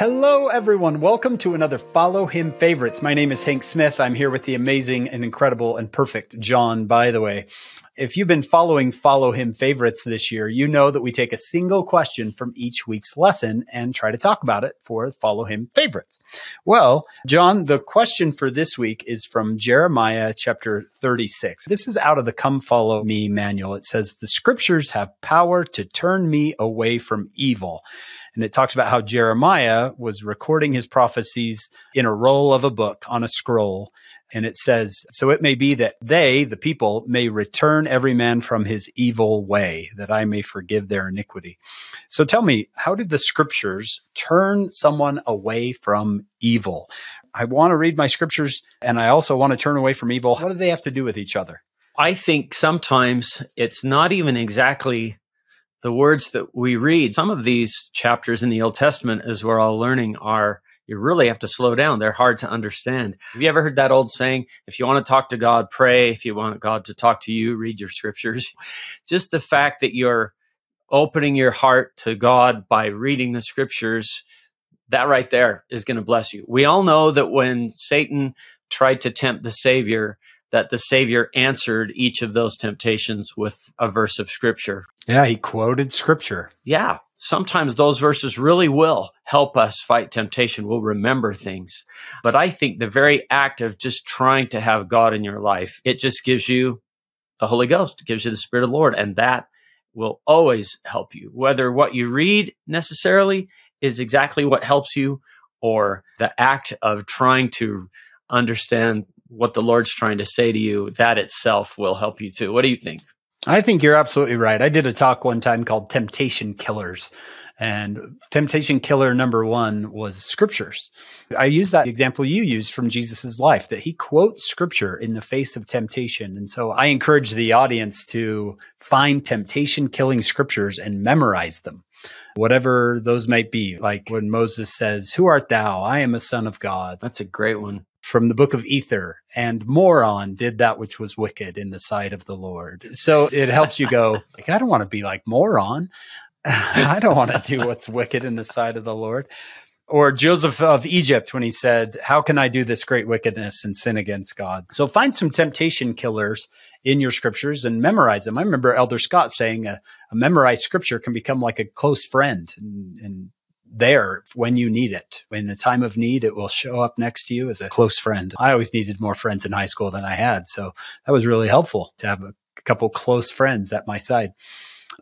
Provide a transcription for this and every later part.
Hello, everyone. Welcome to another Follow Him Favorites. My name is Hank Smith. I'm here with the amazing and incredible and perfect John Bytheway. If you've been following Follow Him Favorites this year, you know that we take a single question from each week's lesson and try to talk about it for Follow Him Favorites. Well, John, the question for this week is from Jeremiah chapter 36. This is out of the Come Follow Me manual. It says, The scriptures have power to turn me away from evil. And it talks about how Jeremiah was recording his prophecies in a roll of a book on a scroll. And it says, So it may be that they, the people, may return every man from his evil way, that I may forgive their iniquity. So tell me, how did the scriptures turn someone away from evil? I want to read my scriptures and I also want to turn away from evil. What do they have to do with each other? I think sometimes it's not even exactly the words that we read. Some of these chapters in the Old Testament, as we're all learning, are you really have to slow down. They're hard to understand. Have you ever heard that old saying? If you want to talk to God, pray. If you want God to talk to you, read your scriptures. Just the fact that you're opening your heart to God by reading the scriptures, that right there is going to bless you. We all know that when Satan tried to tempt the Savior, that the Savior answered each of those temptations with a verse of scripture. Yeah, he quoted scripture. Yeah, sometimes those verses really will help us fight temptation. We'll remember things. But I think the very act of just trying to have God in your life, it just gives you the Holy Ghost, it gives you the Spirit of the Lord, and that will always help you. Whether what you read necessarily is exactly what helps you or the act of trying to understand what the Lord's trying to say to you, that itself will help you too. What do you think? I think you're absolutely right. I did a talk one time called Temptation Killers. And temptation killer number one was scriptures. I use that example you used from Jesus' life that he quotes scripture in the face of temptation. And so I encourage the audience to find temptation killing scriptures and memorize them whatever those might be. Like when Moses says, Who art thou? I am a son of God. That's a great one from the book of Ether, and Moron did that which was wicked in the sight of the Lord. So it helps you go, like, I don't want to be like Moron. I don't want to do what's wicked in the sight of the Lord. Or Joseph of Egypt when he said, How can I do this great wickedness and sin against God? So find some temptation killers in your scriptures and memorize them. I remember Elder Scott saying a, a memorized scripture can become like a close friend and, and there when you need it. In the time of need, it will show up next to you as a close friend. I always needed more friends in high school than I had. So that was really helpful to have a couple close friends at my side.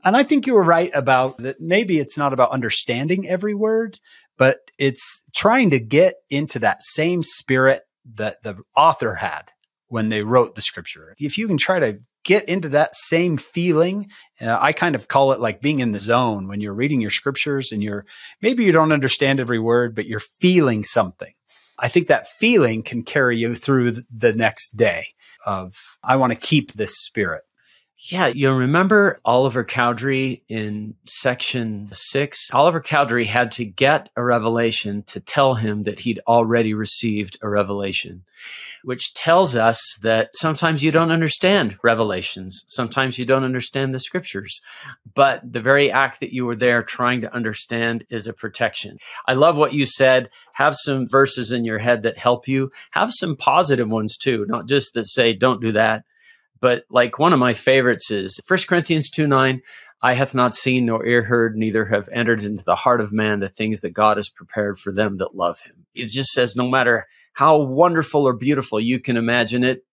And I think you were right about that. Maybe it's not about understanding every word, but it's trying to get into that same spirit that the author had when they wrote the scripture. If you can try to get into that same feeling. Uh, I kind of call it like being in the zone when you're reading your scriptures and you're maybe you don't understand every word, but you're feeling something. I think that feeling can carry you through the next day of, I want to keep this spirit. Yeah, you'll remember Oliver Cowdery in section six? Oliver Cowdery had to get a revelation to tell him that he'd already received a revelation, which tells us that sometimes you don't understand revelations. Sometimes you don't understand the scriptures, but the very act that you were there trying to understand is a protection. I love what you said. Have some verses in your head that help you. Have some positive ones too, not just that say, don't do that but like one of my favorites is 1 Corinthians 2 9. Eye hath not seen nor ear heard, neither have entered into the heart of man the things that God has prepared for them that love him. It just says no matter how wonderful or beautiful you can imagine it,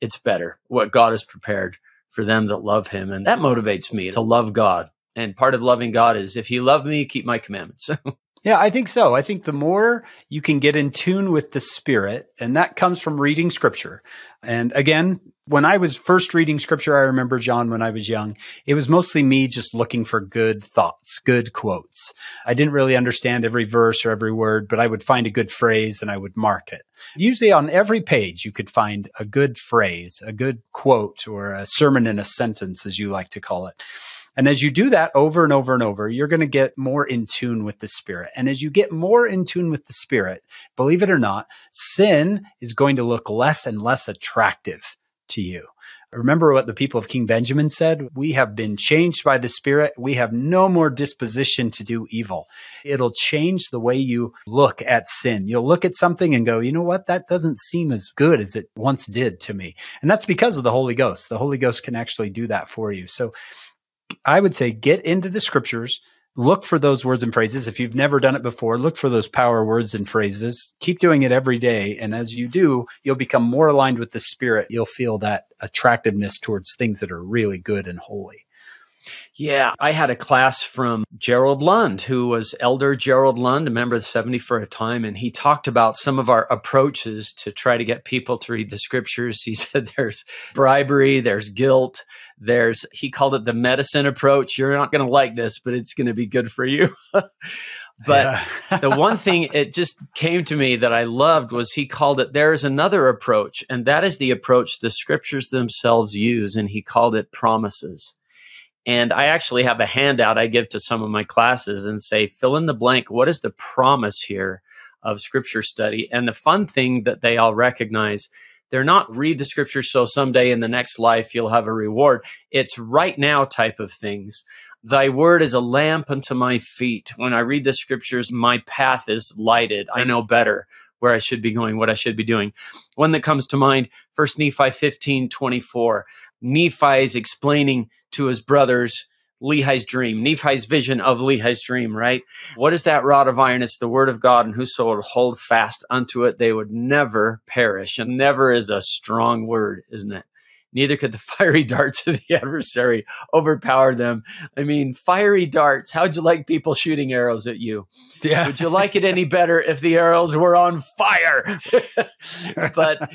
it's better what God has prepared for them that love him. And that motivates me to love God. And part of loving God is if you love me, keep my commandments. Yeah, I think so. I think the more you can get in tune with the spirit, and that comes from reading scripture. And again, when I was first reading scripture, I remember John when I was young, it was mostly me just looking for good thoughts, good quotes. I didn't really understand every verse or every word, but I would find a good phrase and I would mark it. Usually on every page, you could find a good phrase, a good quote or a sermon in a sentence, as you like to call it. And as you do that over and over and over, you're going to get more in tune with the spirit. And as you get more in tune with the spirit, believe it or not, sin is going to look less and less attractive to you. Remember what the people of King Benjamin said? We have been changed by the Spirit. We have no more disposition to do evil. It'll change the way you look at sin. You'll look at something and go, you know what? That doesn't seem as good as it once did to me. And that's because of the Holy Ghost. The Holy Ghost can actually do that for you. So I would say get into the scriptures look for those words and phrases. If you've never done it before, look for those power words and phrases. Keep doing it every day. And as you do, you'll become more aligned with the spirit. You'll feel that attractiveness towards things that are really good and holy. Yeah, I had a class from Gerald Lund, who was Elder Gerald Lund, a member of the 70 for a time, and he talked about some of our approaches to try to get people to read the scriptures. He said there's bribery, there's guilt, there's, he called it the medicine approach. You're not going to like this, but it's going to be good for you. but yeah. the one thing it just came to me that I loved was he called it there is another approach, and that is the approach the scriptures themselves use, and he called it promises. And I actually have a handout I give to some of my classes and say, fill in the blank. What is the promise here of scripture study? And the fun thing that they all recognize, they're not read the scripture so someday in the next life you'll have a reward. It's right now type of things. Thy word is a lamp unto my feet. When I read the scriptures, my path is lighted. I know better where I should be going, what I should be doing. One that comes to mind, First Nephi 15, 24. Nephi is explaining to his brothers Lehi's dream, Nephi's vision of Lehi's dream, right? What is that rod of iron? It's the word of God, and whoso would hold fast unto it, they would never perish. And never is a strong word, isn't it? Neither could the fiery darts of the adversary overpower them. I mean, fiery darts. How'd you like people shooting arrows at you? Yeah. Would you like it any better if the arrows were on fire? but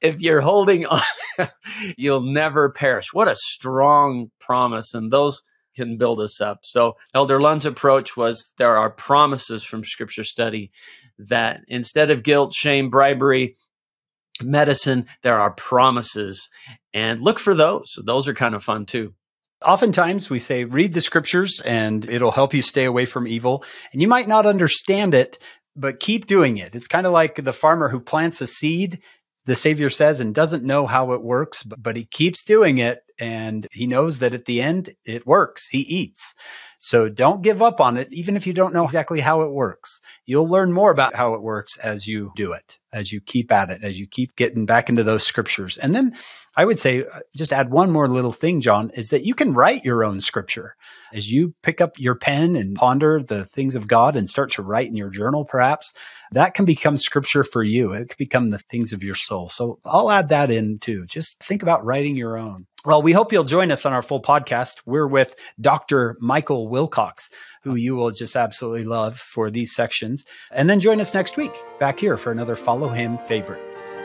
if you're holding on, you'll never perish. What a strong promise. And those can build us up. So Elder Lund's approach was there are promises from scripture study that instead of guilt, shame, bribery, medicine, there are promises, and look for those. Those are kind of fun too. Oftentimes we say, read the scriptures and it'll help you stay away from evil. And you might not understand it, but keep doing it. It's kind of like the farmer who plants a seed, the Savior says, and doesn't know how it works, but, he keeps doing it. And he knows that at the end, it works. He eats. So don't give up on it, even if you don't know exactly how it works. You'll learn more about how it works as you do it, as you keep at it, as you keep getting back into those scriptures. And then I would say, uh, just add one more little thing, John, is that you can write your own scripture. As you pick up your pen and ponder the things of God and start to write in your journal, perhaps, that can become scripture for you. It can become the things of your soul. So I'll add that in too. Just think about writing your own. Well, we hope you'll join us on our full podcast. We're with Dr. Michael Wilcox, who you will just absolutely love for these sections. And then join us next week back here for another Follow Him Favorites.